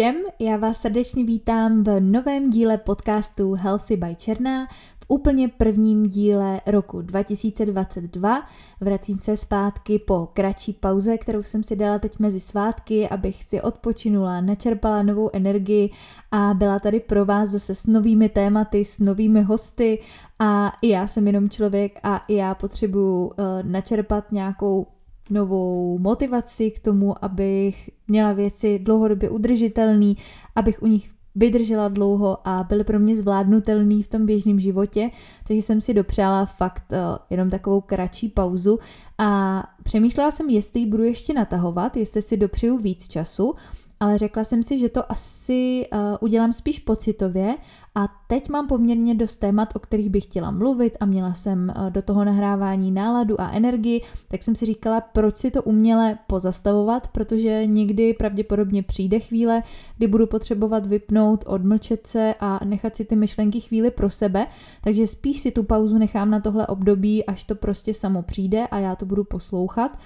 všem, já vás srdečně vítám v novém díle podcastu Healthy by Černá, v úplně prvním díle roku 2022. Vracím se zpátky po kratší pauze, kterou jsem si dala teď mezi svátky, abych si odpočinula, načerpala novou energii a byla tady pro vás zase s novými tématy, s novými hosty a i já jsem jenom člověk a i já potřebuju uh, načerpat nějakou novou motivaci k tomu, abych měla věci dlouhodobě udržitelný, abych u nich vydržela dlouho a byly pro mě zvládnutelný v tom běžném životě, takže jsem si dopřála fakt uh, jenom takovou kratší pauzu a přemýšlela jsem, jestli ji budu ještě natahovat, jestli si dopřeju víc času ale řekla jsem si, že to asi uh, udělám spíš pocitově a teď mám poměrně dost témat, o kterých bych chtěla mluvit a měla jsem uh, do toho nahrávání náladu a energii, tak jsem si říkala, proč si to uměle pozastavovat, protože někdy pravděpodobně přijde chvíle, kdy budu potřebovat vypnout, odmlčet se a nechat si ty myšlenky chvíli pro sebe, takže spíš si tu pauzu nechám na tohle období, až to prostě samo přijde a já to budu poslouchat.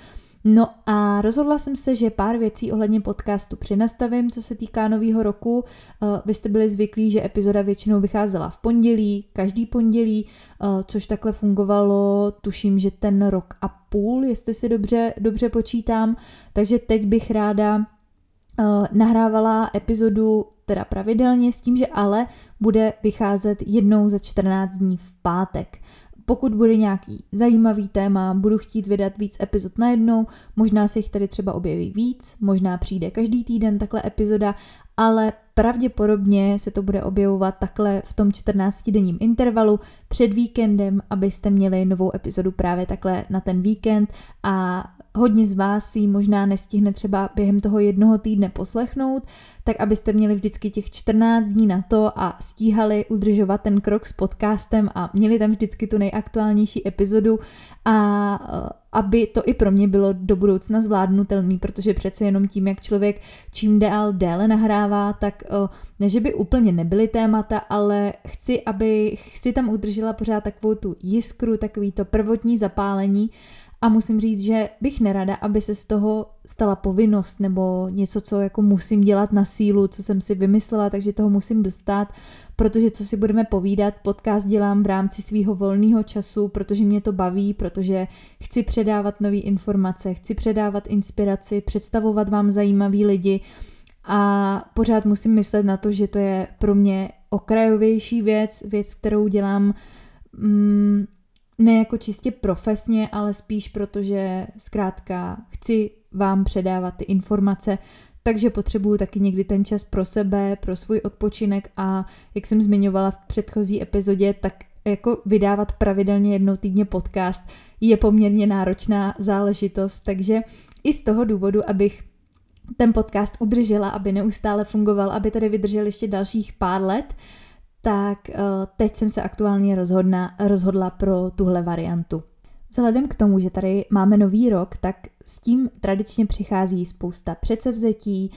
No a rozhodla jsem se, že pár věcí ohledně podcastu přenastavím, co se týká nového roku. Eh, vy jste byli zvyklí, že epizoda většinou vycházela v pondělí, každý pondělí, eh, což takhle fungovalo, tuším, že ten rok a půl, jestli si dobře, dobře počítám. Takže teď bych ráda eh, nahrávala epizodu teda pravidelně s tím, že ale bude vycházet jednou za 14 dní v pátek. Pokud bude nějaký zajímavý téma, budu chtít vydat víc epizod najednou, možná se jich tady třeba objeví víc, možná přijde každý týden takhle epizoda, ale pravděpodobně se to bude objevovat takhle v tom 14-denním intervalu před víkendem, abyste měli novou epizodu právě takhle na ten víkend a hodně z vás si ji možná nestihne třeba během toho jednoho týdne poslechnout, tak abyste měli vždycky těch 14 dní na to a stíhali udržovat ten krok s podcastem a měli tam vždycky tu nejaktuálnější epizodu a eh, aby to i pro mě bylo do budoucna zvládnutelný, protože přece jenom tím, jak člověk čím dál déle nahrává, tak eh, ne, že by úplně nebyly témata, ale chci, aby si tam udržela pořád takovou tu jiskru, takový to prvotní zapálení a musím říct, že bych nerada, aby se z toho stala povinnost nebo něco, co jako musím dělat na sílu, co jsem si vymyslela, takže toho musím dostat, protože co si budeme povídat, podcast dělám v rámci svého volného času, protože mě to baví, protože chci předávat nové informace, chci předávat inspiraci, představovat vám zajímavý lidi a pořád musím myslet na to, že to je pro mě okrajovější věc, věc, kterou dělám mm, ne jako čistě profesně, ale spíš protože zkrátka chci vám předávat ty informace, takže potřebuju taky někdy ten čas pro sebe, pro svůj odpočinek a jak jsem zmiňovala v předchozí epizodě, tak jako vydávat pravidelně jednou týdně podcast je poměrně náročná záležitost, takže i z toho důvodu, abych ten podcast udržela, aby neustále fungoval, aby tady vydržel ještě dalších pár let, tak uh, teď jsem se aktuálně rozhodna, rozhodla pro tuhle variantu. Vzhledem k tomu, že tady máme nový rok, tak s tím tradičně přichází spousta předsevzetí,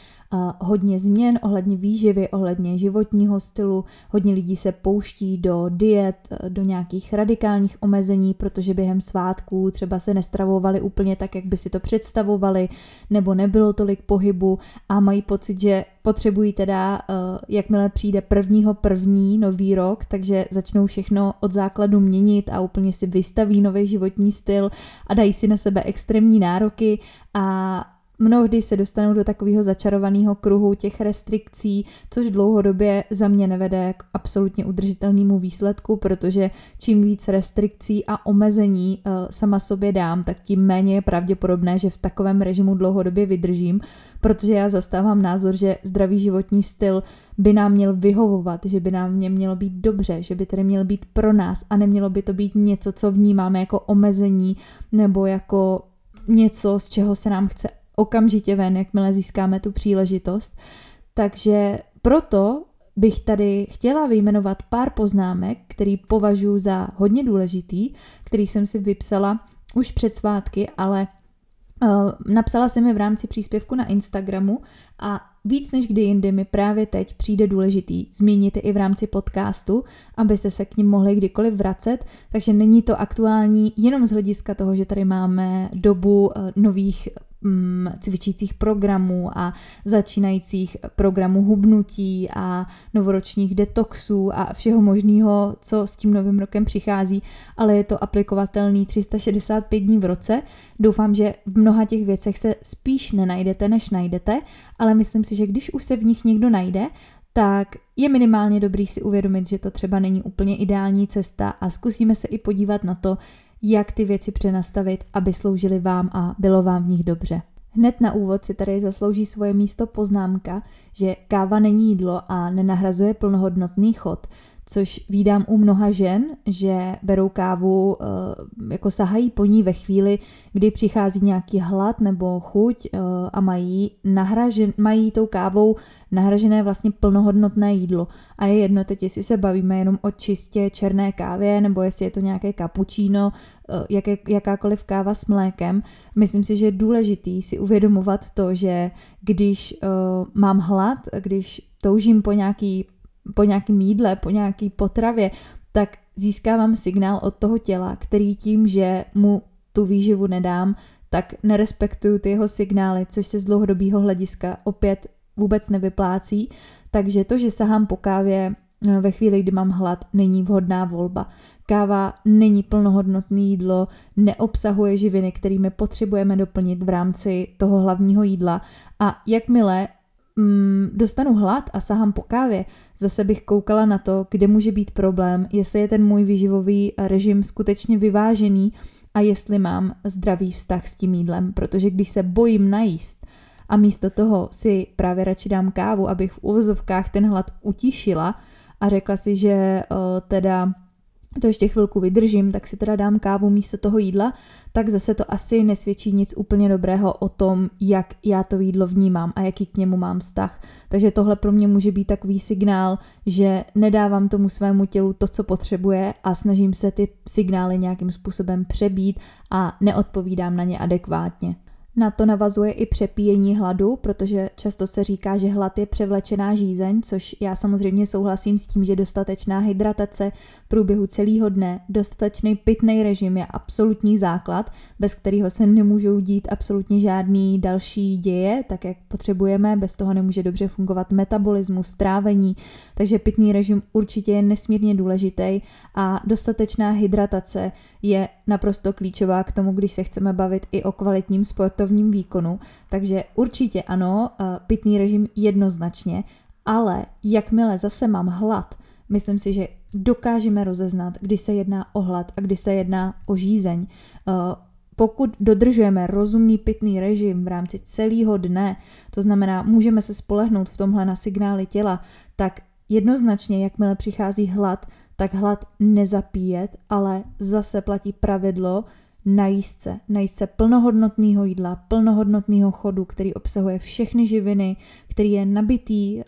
hodně změn ohledně výživy, ohledně životního stylu, hodně lidí se pouští do diet, do nějakých radikálních omezení, protože během svátků třeba se nestravovali úplně tak, jak by si to představovali, nebo nebylo tolik pohybu a mají pocit, že potřebují teda, jakmile přijde prvního první nový rok, takže začnou všechno od základu měnit a úplně si vystaví nový životní styl a dají si na sebe extrémní nárok roky a mnohdy se dostanou do takového začarovaného kruhu těch restrikcí, což dlouhodobě za mě nevede k absolutně udržitelnému výsledku, protože čím víc restrikcí a omezení uh, sama sobě dám, tak tím méně je pravděpodobné, že v takovém režimu dlouhodobě vydržím, protože já zastávám názor, že zdravý životní styl by nám měl vyhovovat, že by nám něm mělo být dobře, že by tedy měl být pro nás a nemělo by to být něco, co vnímáme jako omezení nebo jako něco, z čeho se nám chce okamžitě ven, jakmile získáme tu příležitost. Takže proto bych tady chtěla vyjmenovat pár poznámek, který považuji za hodně důležitý, který jsem si vypsala už před svátky, ale uh, napsala jsem je v rámci příspěvku na Instagramu a Víc než kdy jindy mi právě teď přijde důležitý zmínit i v rámci podcastu, abyste se k ním mohli kdykoliv vracet, takže není to aktuální jenom z hlediska toho, že tady máme dobu eh, nových mm, cvičících programů a začínajících programů hubnutí a novoročních detoxů a všeho možného, co s tím novým rokem přichází, ale je to aplikovatelný 365 dní v roce. Doufám, že v mnoha těch věcech se spíš nenajdete, než najdete, ale myslím si, že když už se v nich někdo najde, tak je minimálně dobrý si uvědomit, že to třeba není úplně ideální cesta a zkusíme se i podívat na to, jak ty věci přenastavit, aby sloužily vám a bylo vám v nich dobře. Hned na úvod si tady zaslouží svoje místo poznámka, že káva není jídlo a nenahrazuje plnohodnotný chod, což vídám u mnoha žen, že berou kávu, eh, jako sahají po ní ve chvíli, kdy přichází nějaký hlad nebo chuť eh, a mají, nahražen, mají tou kávou nahražené vlastně plnohodnotné jídlo. A je jedno teď, jestli se bavíme jenom o čistě černé kávě, nebo jestli je to nějaké kapučíno, eh, jaké, jakákoliv káva s mlékem. Myslím si, že je důležitý si uvědomovat to, že když mám hlad, když toužím po nějaký po nějakém jídle, po nějaký potravě, tak získávám signál od toho těla, který tím, že mu tu výživu nedám, tak nerespektuju ty jeho signály, což se z dlouhodobého hlediska opět vůbec nevyplácí. Takže to, že sahám po kávě eh, ve chvíli, kdy mám hlad, není vhodná volba. Káva není plnohodnotné jídlo, neobsahuje živiny, kterými potřebujeme doplnit v rámci toho hlavního jídla a jakmile mm, dostanu hlad a sahám po kávě, zase bych koukala na to, kde může být problém, jestli je ten můj výživový režim skutečně vyvážený a jestli mám zdravý vztah s tím jídlem, protože když se bojím najíst a místo toho si právě radši dám kávu, abych v uvozovkách ten hlad utišila a řekla si, že uh, teda to ještě chvilku vydržím, tak si teda dám kávu místo toho jídla, tak zase to asi nesvědčí nic úplně dobrého o tom, jak já to jídlo vnímám a jaký k němu mám vztah. Takže tohle pro mě může být takový signál, že nedávám tomu svému tělu to, co potřebuje a snažím se ty signály nějakým způsobem přebít a neodpovídám na ně adekvátně. Na to navazuje i přepíjení hladu, protože často se říká, že hlad je převlečená žízeň, což já samozřejmě souhlasím s tím, že dostatečná hydratace v průběhu celého dne, dostatečný pitný režim je absolutní základ, bez kterého se nemůžou dít absolutně žádný další děje, tak jak potřebujeme, bez toho nemůže dobře fungovat metabolismus, strávení, takže pitný režim určitě je nesmírně důležitý a dostatečná hydratace je naprosto klíčová k tomu, když se chceme bavit i o kvalitním sportovním výkonu. Takže určitě ano, eh, pitný režim jednoznačně, ale jakmile zase mám hlad, myslím si, že dokážeme rozeznat, kdy se jedná o hlad a kdy se jedná o žízeň. Eh, pokud dodržujeme rozumný pitný režim v rámci celého dne, to znamená, můžeme se spolehnout v tomhle na signály těla, tak jednoznačně, jakmile přichází hlad, tak hlad nezapíjet, ale zase platí pravidlo najíst se, najíst se plnohodnotného jídla, plnohodnotného chodu, který obsahuje všechny živiny, který je nabitý uh,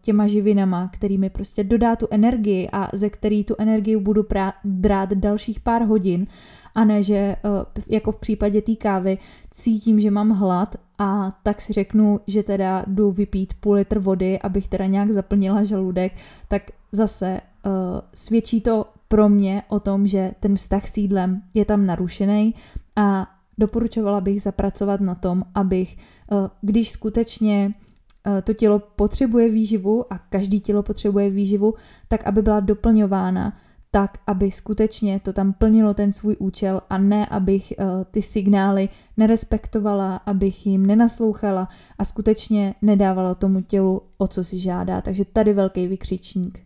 těma živinama, který mi prostě dodá tu energii a ze který tu energii budu brát dalších pár hodin. A ne, že uh, jako v případě té kávy cítím, že mám hlad a tak si řeknu, že teda jdu vypít půl litr vody, abych teda nějak zaplnila žaludek, tak zase uh, svědčí to pro mě o tom, že ten vztah s jídlem je tam narušený a doporučovala bych zapracovat na tom, abych, uh, když skutečně uh, to tělo potřebuje výživu a každý tělo potřebuje výživu, tak aby byla doplňována tak, aby skutečně to tam plnilo ten svůj účel a ne, abych uh, ty signály nerespektovala, abych jim nenaslouchala a skutečně nedávala tomu tělu, o co si žádá. Takže tady velký vykřičník.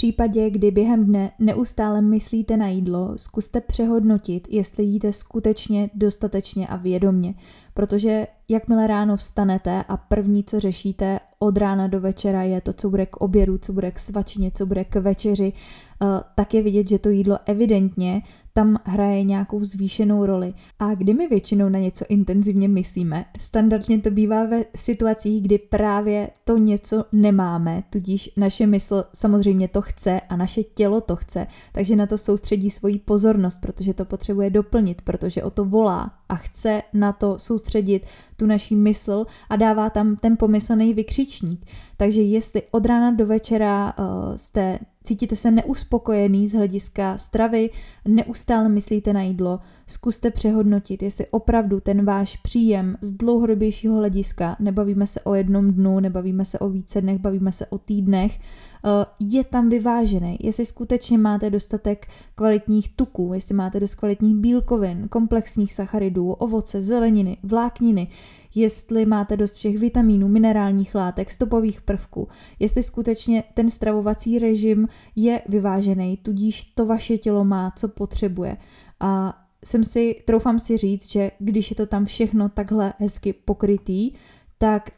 Případě, kdy během dne neustále myslíte na jídlo, zkuste přehodnotit, jestli jíte skutečně dostatečně a vědomně, protože jakmile ráno vstanete a první, co řešíte od rána do večera je to, co bude k obědu, co bude k svačině, co bude k večeři, eh, tak je vidět, že to jídlo evidentně tam hraje nějakou zvýšenou roli. A kdy my většinou na něco intenzivně myslíme? Standardně to bývá ve situacích, kdy právě to něco nemáme, tudíž naše mysl samozřejmě to chce a naše tělo to chce, takže na to soustředí svoji pozornost, protože to potřebuje doplnit, protože o to volá a chce na to soustředit tu naší mysl a dává tam ten pomyslný vykřičník. Takže jestli od rána do večera uh, jste cítíte se neuspokojený z hlediska stravy, neustále myslíte na jídlo, zkuste přehodnotit, jestli opravdu ten váš příjem z dlouhodobějšího hlediska, nebavíme se o jednom dnu, nebavíme se o více dnech, bavíme se o týdnech, eh, je tam vyvážený, jestli skutečně máte dostatek kvalitních tuků, jestli máte dost kvalitních bílkovin, komplexních sacharidů, ovoce, zeleniny, vlákniny, jestli máte dost všech vitamínů, minerálních látek, stopových prvků, jestli skutečně ten stravovací režim je vyvážený, tudíž to vaše tělo má, co potřebuje. A jsem si, troufám si říct, že když je to tam všechno takhle hezky pokrytý, tak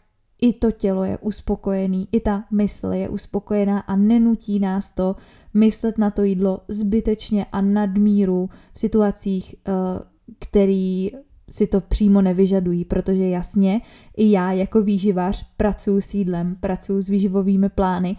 i to tělo je uspokojený, i ta mysl je uspokojená a nenutí nás to myslet na to jídlo zbytečně a nadmíru v situacích, eh, který si to přímo nevyžadují, protože jasně i já jako výživař pracuji s jídlem, pracuji s výživovými plány,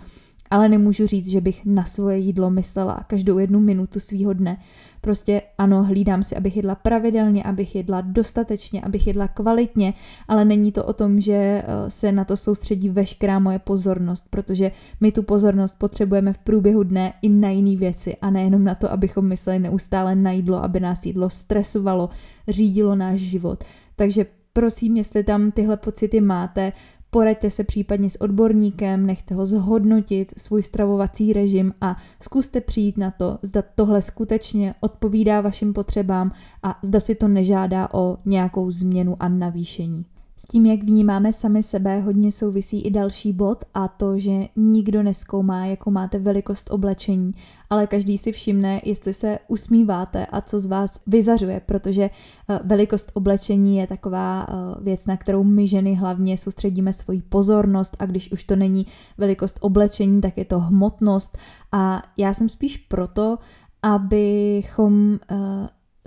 ale nemůžu říct, že bych na svoje jídlo myslela každou jednu minutu svýho dne. Prostě ano, hlídám si, abych jedla pravidelně, abych jedla dostatečně, abych jedla kvalitně, ale není to o tom, že eh, se na to soustředí veškerá moje pozornost, protože my tu pozornost potřebujeme v průběhu dne i na jiné věci a nejenom na to, abychom mysleli neustále na jídlo, aby nás jídlo stresovalo, řídilo náš život. Takže prosím, jestli tam tyhle pocity máte, Poraďte se případně s odborníkem, nechte ho zhodnotit svůj stravovací režim a zkuste přijít na to, zda tohle skutečně odpovídá vašim potřebám a zda si to nežádá o nějakou změnu a navýšení. S tím, jak vnímáme sami sebe, hodně souvisí i další bod a to, že nikdo neskoumá, jakou máte velikost oblečení, ale každý si všimne, jestli se usmíváte a co z vás vyzařuje, protože eh, velikost oblečení je taková eh, věc, na kterou my ženy hlavně soustředíme svoji pozornost a když už to není velikost oblečení, tak je to hmotnost. A já jsem spíš proto, abychom uh,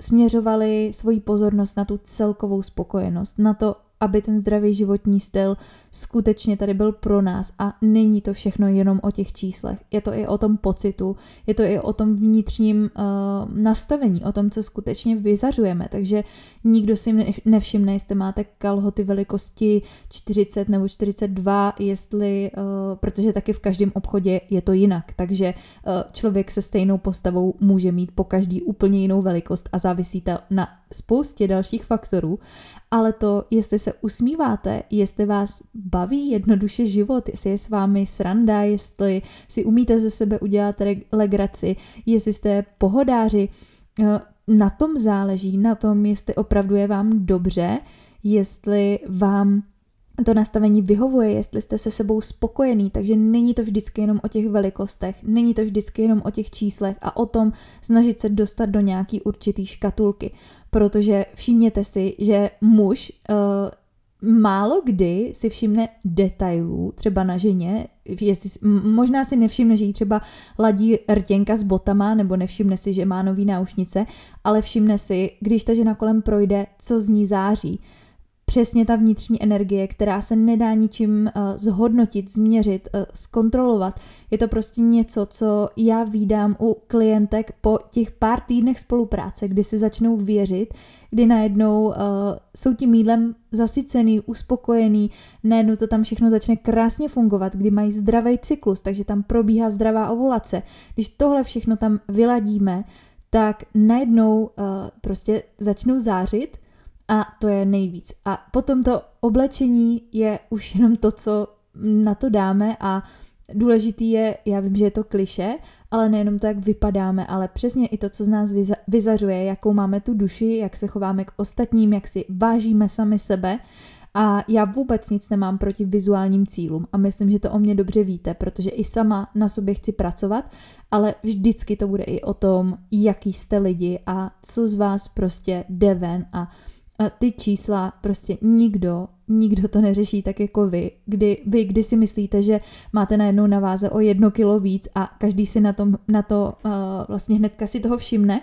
směřovali svoji pozornost na tu celkovou spokojenost, na to, aby ten zdravý životní styl skutečně tady byl pro nás a není to všechno jenom o těch číslech. Je to i o tom pocitu, je to i o tom vnitřním uh, nastavení, o tom, co skutečně vyzařujeme. Takže nikdo si nevšimne, jestli máte kalhoty velikosti 40 nebo 42, jestli, uh, protože taky v každém obchodě je to jinak. Takže uh, člověk se stejnou postavou může mít po každý úplně jinou velikost a závisí to na spoustě dalších faktorů, ale to, jestli se usmíváte, jestli vás baví jednoduše život, jestli je s vámi sranda, jestli si umíte ze sebe udělat legraci, jestli jste pohodáři, eh, na tom záleží, na tom, jestli opravdu je vám dobře, jestli vám to nastavení vyhovuje, jestli jste se sebou spokojený, takže není to vždycky jenom o těch velikostech, není to vždycky jenom o těch číslech a o tom snažit se dostat do nějaký určitý škatulky, protože všimněte si, že muž uh, málo kdy si všimne detailů, třeba na ženě, jestli, možná si nevšimne, že jí třeba ladí rtěnka s botama, nebo nevšimne si, že má nový náušnice, ale všimne si, když ta žena kolem projde, co z ní září přesně ta vnitřní energie, která se nedá ničím uh, zhodnotit, změřit, uh, zkontrolovat. Je to prostě něco, co já vídám u klientek po těch pár týdnech spolupráce, kdy si začnou věřit, kdy najednou uh, jsou tím jídlem zasycený, uspokojený, najednou to tam všechno začne krásně fungovat, kdy mají zdravý cyklus, takže tam probíhá zdravá ovulace. Když tohle všechno tam vyladíme, tak najednou uh, prostě začnou zářit a to je nejvíc. A potom to oblečení je už jenom to, co na to dáme a důležitý je, já vím, že je to kliše, ale nejenom to, jak vypadáme, ale přesně i to, co z nás vyzařuje, jakou máme tu duši, jak se chováme k ostatním, jak si vážíme sami sebe. A já vůbec nic nemám proti vizuálním cílům a myslím, že to o mě dobře víte, protože i sama na sobě chci pracovat, ale vždycky to bude i o tom, jaký jste lidi a co z vás prostě jde ven a a ty čísla prostě nikdo, nikdo to neřeší tak jako vy. Kdy vy, kdy si myslíte, že máte najednou na váze o jedno kilo víc a každý si na, tom, na to uh, vlastně hnedka si toho všimne,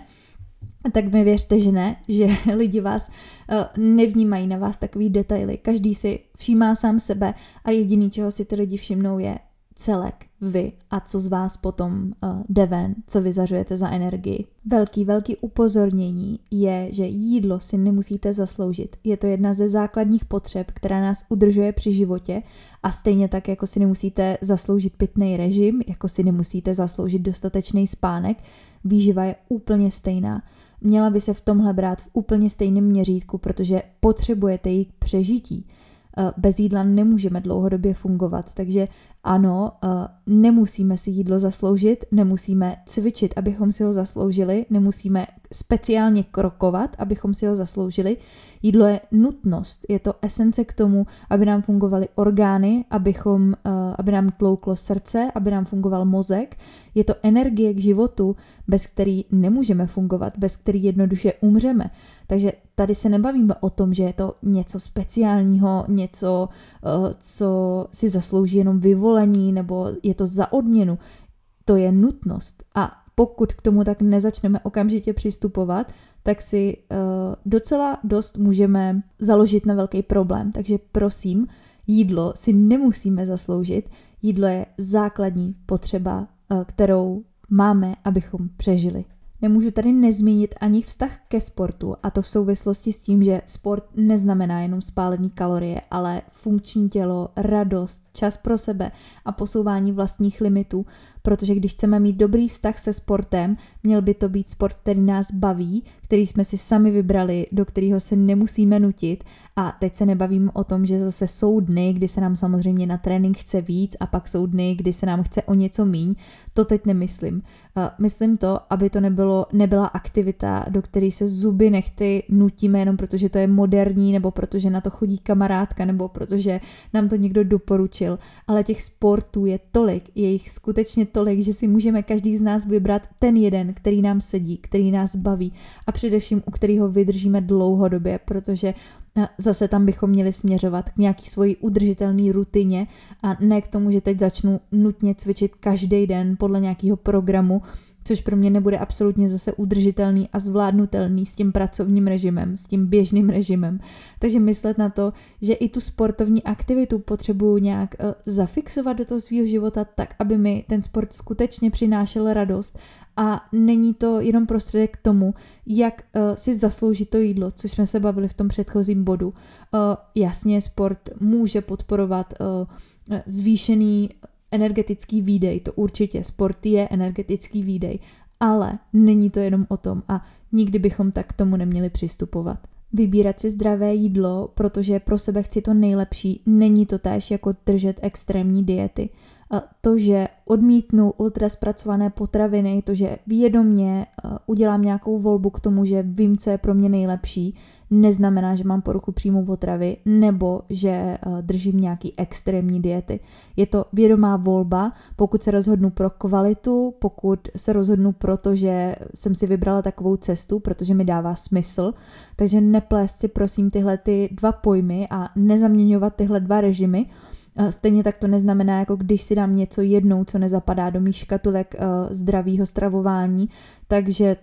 tak mi věřte, že ne, že lidi vás uh, nevnímají na vás takový detaily. Každý si všímá sám sebe a jediný, čeho si ty lidi všimnou, je celek, vy a co z vás potom uh, jde ven, co vyzařujete za energii. Velký, velký upozornění je, že jídlo si nemusíte zasloužit. Je to jedna ze základních potřeb, která nás udržuje při životě a stejně tak, jako si nemusíte zasloužit pitný režim, jako si nemusíte zasloužit dostatečný spánek, výživa je úplně stejná. Měla by se v tomhle brát v úplně stejném měřítku, protože potřebujete ji k přežití. Eh, bez jídla nemůžeme dlouhodobě fungovat, takže ano, eh, nemusíme si jídlo zasloužit, nemusíme cvičit, abychom si ho zasloužili, nemusíme speciálně krokovat, abychom si ho zasloužili. Jídlo je nutnost, je to esence k tomu, aby nám fungovaly orgány, abychom, eh, aby nám tlouklo srdce, aby nám fungoval mozek. Je to energie k životu, bez který nemůžeme fungovat, bez který jednoduše umřeme. Takže tady se nebavíme o tom, že je to něco speciálního, něco, eh, co si zaslouží jenom vyvolení, nebo je to za odměnu. To je nutnost. A pokud k tomu tak nezačneme okamžitě přistupovat, tak si uh, docela dost můžeme založit na velký problém. Takže prosím, jídlo si nemusíme zasloužit. Jídlo je základní potřeba, uh, kterou máme, abychom přežili. Nemůžu tady nezmínit ani vztah ke sportu a to v souvislosti s tím, že sport neznamená jenom spálený kalorie, ale funkční tělo, radost, čas pro sebe a posouvání vlastních limitů, protože když chceme mít dobrý vztah se sportem, měl by to být sport, který nás baví, který jsme si sami vybrali, do kterého se nemusíme nutit. A teď se nebavím o tom, že zase jsou dny, kdy se nám samozřejmě na trénink chce víc a pak jsou dny, kdy se nám chce o něco míň, to teď nemyslím. Myslím to, aby to nebylo, nebyla aktivita, do které se zuby nechty nutíme jenom protože to je moderní, nebo protože na to chodí kamarádka, nebo protože nám to někdo doporučil, ale těch sportů je tolik, je jich skutečně tolik, že si můžeme každý z nás vybrat ten jeden, který nám sedí, který nás baví a především u kterého vydržíme dlouhodobě, protože zase tam bychom měli směřovat k nějaký svoji udržitelné rutině a ne k tomu, že teď začnu nutně cvičit každý den podle nějakého programu, což pro mě nebude absolutně zase udržitelný a zvládnutelný s tím pracovním režimem, s tím běžným režimem. Takže myslet na to, že i tu sportovní aktivitu potřebuju nějak uh, zafixovat do toho svého života tak, aby mi ten sport skutečně přinášel radost a není to jenom prostředek k tomu, jak uh, si zasloužit to jídlo, což jsme se bavili v tom předchozím bodu. Uh, jasně, sport může podporovat uh, zvýšený energetický výdej, to určitě, sport je energetický výdej, ale není to jenom o tom a nikdy bychom tak k tomu neměli přistupovat. Vybírat si zdravé jídlo, protože pro sebe chci to nejlepší, není to též jako držet extrémní diety to, že odmítnu ultraspracované potraviny, to, že vědomně udělám nějakou volbu k tomu, že vím, co je pro mě nejlepší, neznamená, že mám poruchu příjmu potravy nebo že držím nějaký extrémní diety. Je to vědomá volba, pokud se rozhodnu pro kvalitu, pokud se rozhodnu pro to, že jsem si vybrala takovou cestu, protože mi dává smysl, takže neplést si prosím tyhle ty dva pojmy a nezaměňovat tyhle dva režimy, Stejně tak to neznamená, jako když si dám něco jednou, co nezapadá do mých škatulek uh, zdravého stravování, takže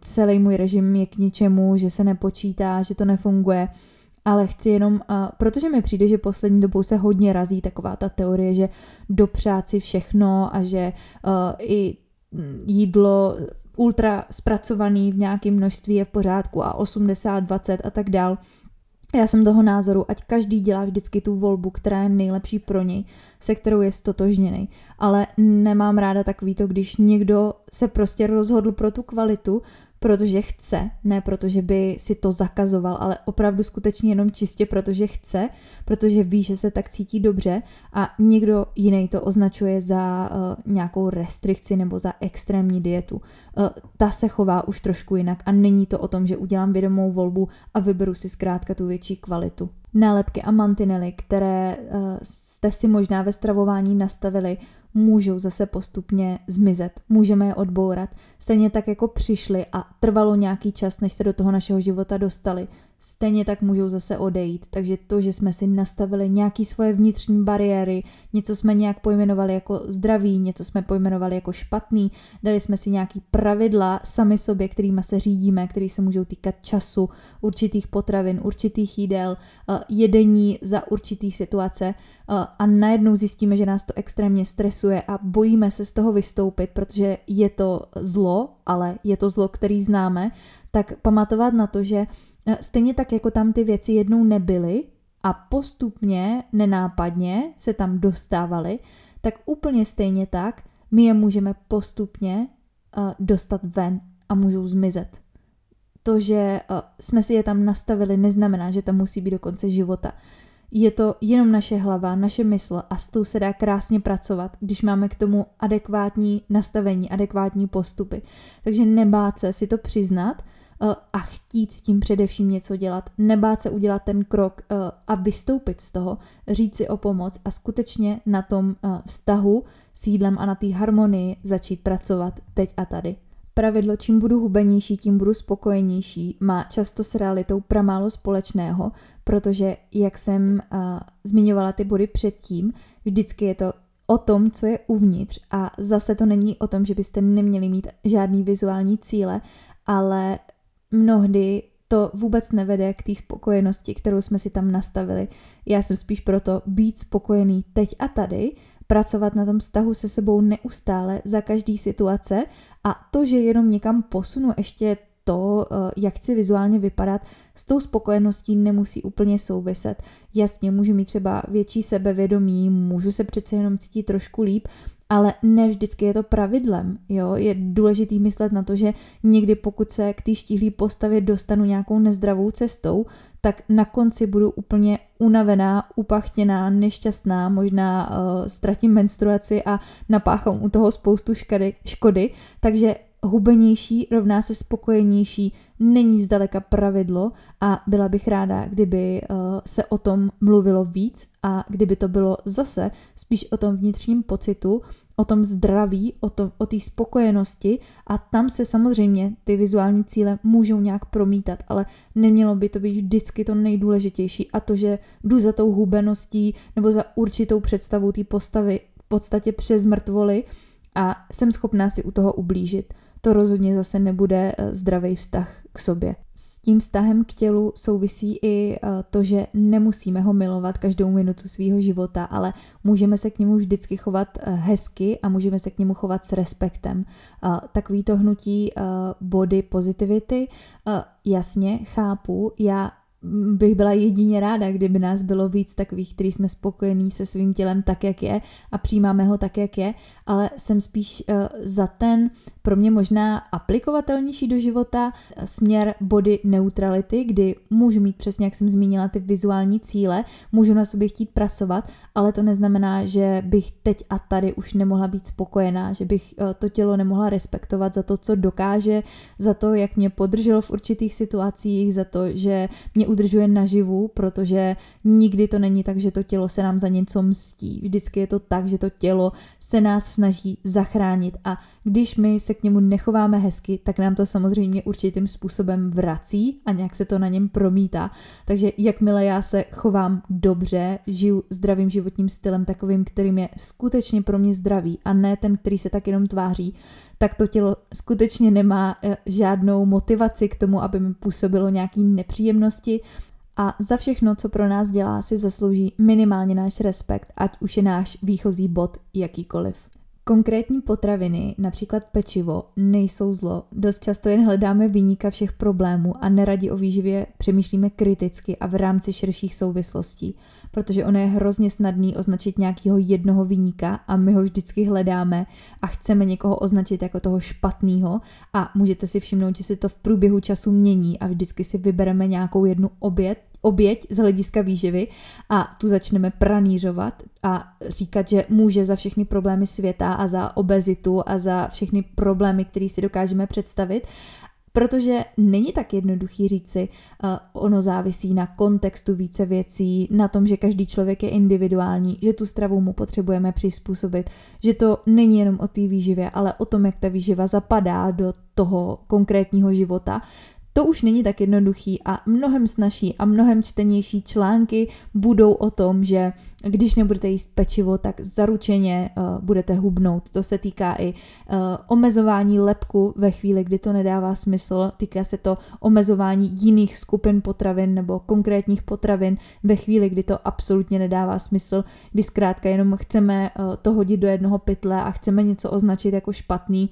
celý můj režim je k ničemu, že se nepočítá, že to nefunguje. Ale chci jenom, uh, protože mi přijde, že poslední dobou se hodně razí taková ta teorie, že dopřát si všechno a že uh, i jídlo ultra zpracovaný v nějakém množství je v pořádku a 80, 20 a tak dál. Já jsem toho názoru, ať každý dělá vždycky tu volbu, která je nejlepší pro něj, se kterou je stotožněný. Ale nemám ráda takový to, když někdo se prostě rozhodl pro tu kvalitu, protože chce, ne protože by si to zakazoval, ale opravdu skutečně jenom čistě protože chce, protože ví, že se tak cítí dobře a někdo jiný to označuje za uh, nějakou restrikci nebo za extrémní dietu. Uh, ta se chová už trošku jinak a není to o tom, že udělám vědomou volbu a vyberu si zkrátka tu větší kvalitu nálepky a mantinely, které uh, jste si možná ve stravování nastavili, můžou zase postupně zmizet. Můžeme je odbourat. Stejně tak jako přišli a trvalo nějaký čas, než se do toho našeho života dostali, stejně tak můžou zase odejít. Takže to, že jsme si nastavili nějaké svoje vnitřní bariéry, něco jsme nějak pojmenovali jako zdravý, něco jsme pojmenovali jako špatný, dali jsme si nějaký pravidla sami sobě, kterými se řídíme, které se můžou týkat času, určitých potravin, určitých jídel, eh, jedení za určitý situace eh, a najednou zjistíme, že nás to extrémně stresuje a bojíme se z toho vystoupit, protože je to zlo, ale je to zlo, který známe, tak pamatovat na to, že stejně tak, jako tam ty věci jednou nebyly a postupně, nenápadně se tam dostávaly, tak úplně stejně tak my je můžeme postupně uh, dostat ven a můžou zmizet. To, že uh, jsme si je tam nastavili, neznamená, že tam musí být do konce života. Je to jenom naše hlava, naše mysl a s tou se dá krásně pracovat, když máme k tomu adekvátní nastavení, adekvátní postupy. Takže nebát se si to přiznat, Eh, a chtít s tím především něco dělat, nebát se udělat ten krok eh, a vystoupit z toho, říct si o pomoc a skutečně na tom eh, vztahu s jídlem a na té harmonii začít pracovat teď a tady. Pravidlo, čím budu hubenější, tím budu spokojenější, má často s realitou pramálo společného, protože, jak jsem uh, zmiňovala ty body předtím, vždycky je to o tom, co je uvnitř a zase to není o tom, že byste neměli mít žádný vizuální cíle, ale mnohdy to vůbec nevede k té spokojenosti, kterou jsme si tam nastavili. Já jsem spíš proto být spokojený teď a tady, pracovat na tom vztahu se sebou neustále za každý situace a to, že jenom někam posunu ještě to, eh, jak chci vizuálně vypadat, s tou spokojeností nemusí úplně souviset. Jasně, můžu mít třeba větší sebevědomí, můžu se přece jenom cítit trošku líp, ale ne vždycky je to pravidlem. Jo? Je důležitý myslet na to, že někdy pokud se k té štíhlé postavě dostanu nějakou nezdravou cestou, tak na konci budu úplně unavená, upachtěná, nešťastná, možná uh, ztratím menstruaci a napáchám u toho spoustu škody, škody. Takže hubenější rovná se spokojenější není zdaleka pravidlo a byla bych ráda, kdyby uh, se o tom mluvilo víc a kdyby to bylo zase spíš o tom vnitřním pocitu, o tom zdraví, o, tom, o té spokojenosti a tam se samozřejmě ty vizuální cíle můžou nějak promítat, ale nemělo by to být vždycky to nejdůležitější a to, že jdu za tou hubeností nebo za určitou představou té postavy v podstatě přes mrtvoly a jsem schopná si u toho ublížit to rozhodně zase nebude eh, zdravý vztah k sobě. S tím vztahem k tělu souvisí i eh, to, že nemusíme ho milovat každou minutu svého života, ale můžeme se k němu vždycky chovat eh, hezky a můžeme se k němu chovat s respektem. Takový to hnutí body positivity, jasně, chápu, já bych byla jedině ráda, kdyby nás bylo víc takových, kteří jsme spokojení se svým tělem tak, jak je a přijímáme ho tak, jak je, ale jsem spíš uh, za ten pro mě možná aplikovatelnější do života směr body neutrality, kdy můžu mít přesně, jak jsem zmínila, ty vizuální cíle, můžu na sobě chtít pracovat, ale to neznamená, že bych teď a tady už nemohla být spokojená, že bych uh, to tělo nemohla respektovat za to, co dokáže, za to, jak mě podrželo v určitých situacích, za to, že mě udržuje naživu, protože nikdy to není tak, že to tělo se nám za něco mstí. Vždycky je to tak, že to tělo se nás snaží zachránit a když my se k němu nechováme hezky, tak nám to samozřejmě určitým způsobem vrací a nějak se to na něm promítá. Takže jakmile já se chovám dobře, žiju zdravým životním stylem, takovým, kterým je skutečně pro mě zdravý a ne ten, který se tak jenom tváří, tak to tělo skutečně nemá eh, žádnou motivaci k tomu, aby mi působilo nějaký nepříjemnosti a za všechno, co pro nás dělá, si zaslouží minimálně náš respekt, ať už je náš výchozí bod jakýkoliv. Konkrétní potraviny, například pečivo, nejsou zlo. Dost často jen hledáme vyníka všech problémů a neradi o výživě přemýšlíme kriticky a v rámci širších souvislostí, protože ono je hrozně snadný označit nějakého jednoho vyníka a my ho vždycky hledáme a chceme někoho označit jako toho špatného a můžete si všimnout, že se to v průběhu času mění a vždycky si vybereme nějakou jednu oběd, oběť z hlediska výživy a tu začneme pranířovat a říkat, že může za všechny problémy světa a za obezitu a za všechny problémy, které si dokážeme představit. Protože není tak jednoduchý říci, uh, ono závisí na kontextu více věcí, na tom, že každý člověk je individuální, že tu stravu mu potřebujeme přizpůsobit, že to není jenom o té výživě, ale o tom, jak ta výživa zapadá do toho konkrétního života to už není tak jednoduchý a mnohem snažší a mnohem čtenější články budou o tom, že když nebudete jíst pečivo, tak zaručeně uh, budete hubnout. To se týká i uh, omezování lepku ve chvíli, kdy to nedává smysl. Týká se to omezování jiných skupin potravin nebo konkrétních potravin ve chvíli, kdy to absolutně nedává smysl, kdy zkrátka jenom chceme uh, to hodit do jednoho pytle a chceme něco označit jako špatný,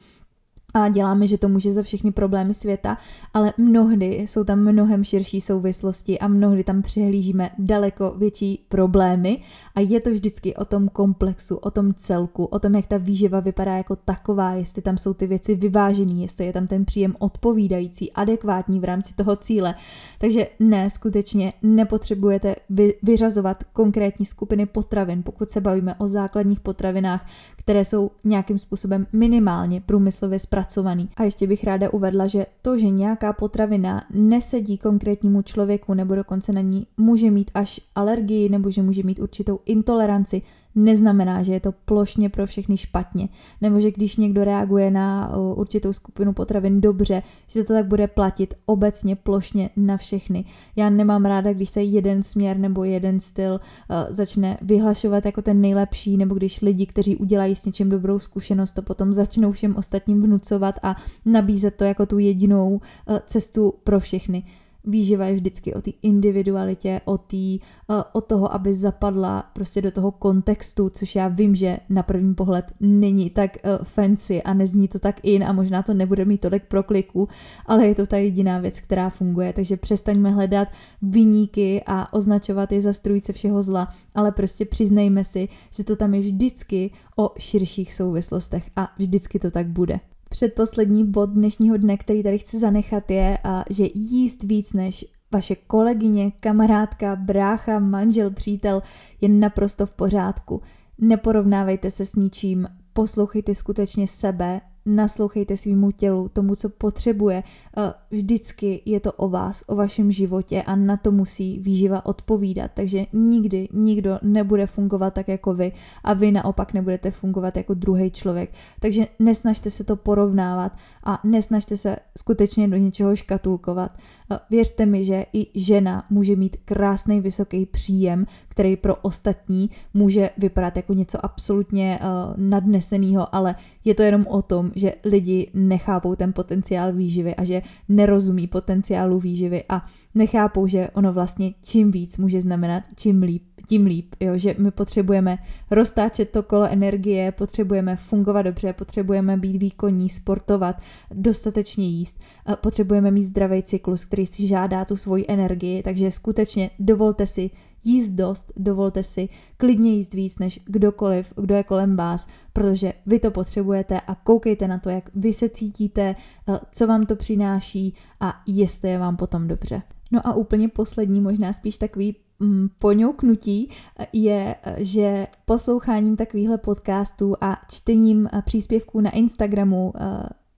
a děláme, že to může za všechny problémy světa, ale mnohdy jsou tam mnohem širší souvislosti a mnohdy tam přihlížíme daleko větší problémy a je to vždycky o tom komplexu, o tom celku, o tom, jak ta výživa vypadá jako taková, jestli tam jsou ty věci vyvážený, jestli je tam ten příjem odpovídající, adekvátní v rámci toho cíle. Takže ne, skutečně nepotřebujete vy, vyřazovat konkrétní skupiny potravin, pokud se bavíme o základních potravinách, které jsou nějakým způsobem minimálně průmyslově zpracovaný. A ještě bych ráda uvedla, že to, že nějaká potravina nesedí konkrétnímu člověku nebo dokonce na ní může mít až alergii nebo že může mít určitou intoleranci, neznamená, že je to plošně pro všechny špatně, nebo že když někdo reaguje na určitou skupinu potravin dobře, že to tak bude platit obecně plošně na všechny. Já nemám ráda, když se jeden směr nebo jeden styl uh, začne vyhlašovat jako ten nejlepší, nebo když lidi, kteří udělají s něčím dobrou zkušenost, to potom začnou všem ostatním vnucovat a nabízet to jako tu jedinou uh, cestu pro všechny. Výživa je vždycky o té individualitě, o, tý, uh, o toho, aby zapadla prostě do toho kontextu, což já vím, že na první pohled není tak uh, fancy a nezní to tak in a možná to nebude mít tolik prokliků, ale je to ta jediná věc, která funguje, takže přestaňme hledat vyníky a označovat je za strujce všeho zla, ale prostě přiznejme si, že to tam je vždycky o širších souvislostech a vždycky to tak bude. Předposlední bod dnešního dne, který tady chci zanechat, je, že jíst víc než vaše kolegyně, kamarádka, brácha, manžel, přítel je naprosto v pořádku. Neporovnávejte se s ničím, poslouchejte skutečně sebe, naslouchejte svýmu tělu, tomu, co potřebuje. Eh, vždycky je to o vás, o vašem životě a na to musí výživa odpovídat. Takže nikdy nikdo nebude fungovat tak jako vy a vy naopak nebudete fungovat jako druhý člověk. Takže nesnažte se to porovnávat a nesnažte se skutečně do něčeho škatulkovat. Eh, věřte mi, že i žena může mít krásný vysoký příjem, který pro ostatní může vypadat jako něco absolutně uh, nadneseného, ale je to jenom o tom, že lidi nechápou ten potenciál výživy a že nerozumí potenciálu výživy a nechápou, že ono vlastně čím víc může znamenat, čím líp, tím líp, jo? že my potřebujeme roztáčet to kolo energie, potřebujeme fungovat dobře, potřebujeme být výkonní, sportovat, dostatečně jíst, potřebujeme mít zdravý cyklus, který si žádá tu svoji energii, takže skutečně dovolte si jíst dost, dovolte si klidně jíst víc než kdokoliv, kdo je kolem vás, protože vy to potřebujete a koukejte na to, jak vy se cítíte, eh, co vám to přináší a jestli je vám potom dobře. No a úplně poslední, možná spíš takový mm, poňouknutí eh, je, eh, že posloucháním takovýchhle podcastů a čtením příspěvků na Instagramu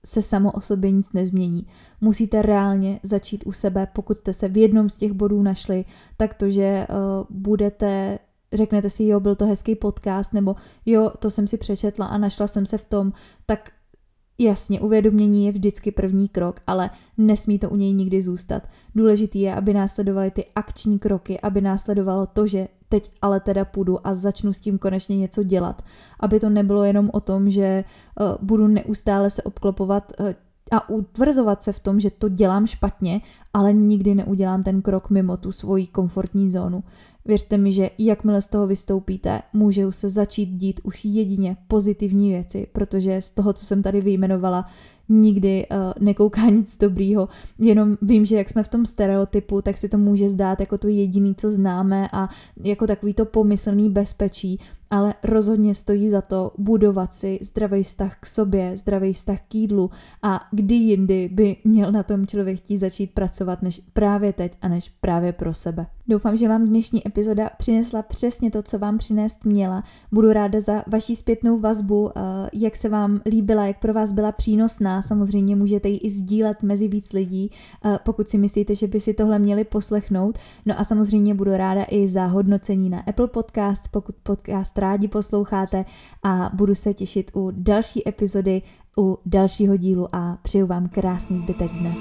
se samo o sobě nic nezmění. Musíte reálně začít u sebe, pokud jste se v jednom z těch bodů našli, tak to, že uh, budete řeknete si, jo, byl to hezký podcast, nebo jo, to jsem si přečetla a našla jsem se v tom, tak Jasně, uvědomění je vždycky první krok, ale nesmí to u něj nikdy zůstat. Důležitý je, aby následovaly ty akční kroky, aby následovalo to, že teď ale teda půjdu a začnu s tím konečně něco dělat. Aby to nebylo jenom o tom, že uh, budu neustále se obklopovat uh, a utvrzovat se v tom, že to dělám špatně, ale nikdy neudělám ten krok mimo tu svoji komfortní zónu. Věřte mi, že jakmile z toho vystoupíte, můžou se začít dít už jedině pozitivní věci, protože z toho, co jsem tady vyjmenovala, nikdy uh, nekouká nic dobrýho, jenom vím, že jak jsme v tom stereotypu, tak si to může zdát jako to jediný, co známe a jako takový to pomyslný bezpečí, ale rozhodně stojí za to budovat si zdravý vztah k sobě, zdravý vztah k jídlu a kdy jindy by měl na tom člověk chtít začít pracovat než právě teď a než právě pro sebe. Doufám, že vám dnešní epizoda přinesla přesně to, co vám přinést měla. Budu ráda za vaší zpětnou vazbu, eh, jak se vám líbila, jak pro vás byla přínosná. Samozřejmě můžete ji i sdílet mezi víc lidí, eh, pokud si myslíte, že by si tohle měli poslechnout. No a samozřejmě budu ráda i za hodnocení na Apple Podcast, pokud podcast rádi posloucháte a budu se těšit u další epizody, u dalšího dílu a přeju vám krásný zbytek dne.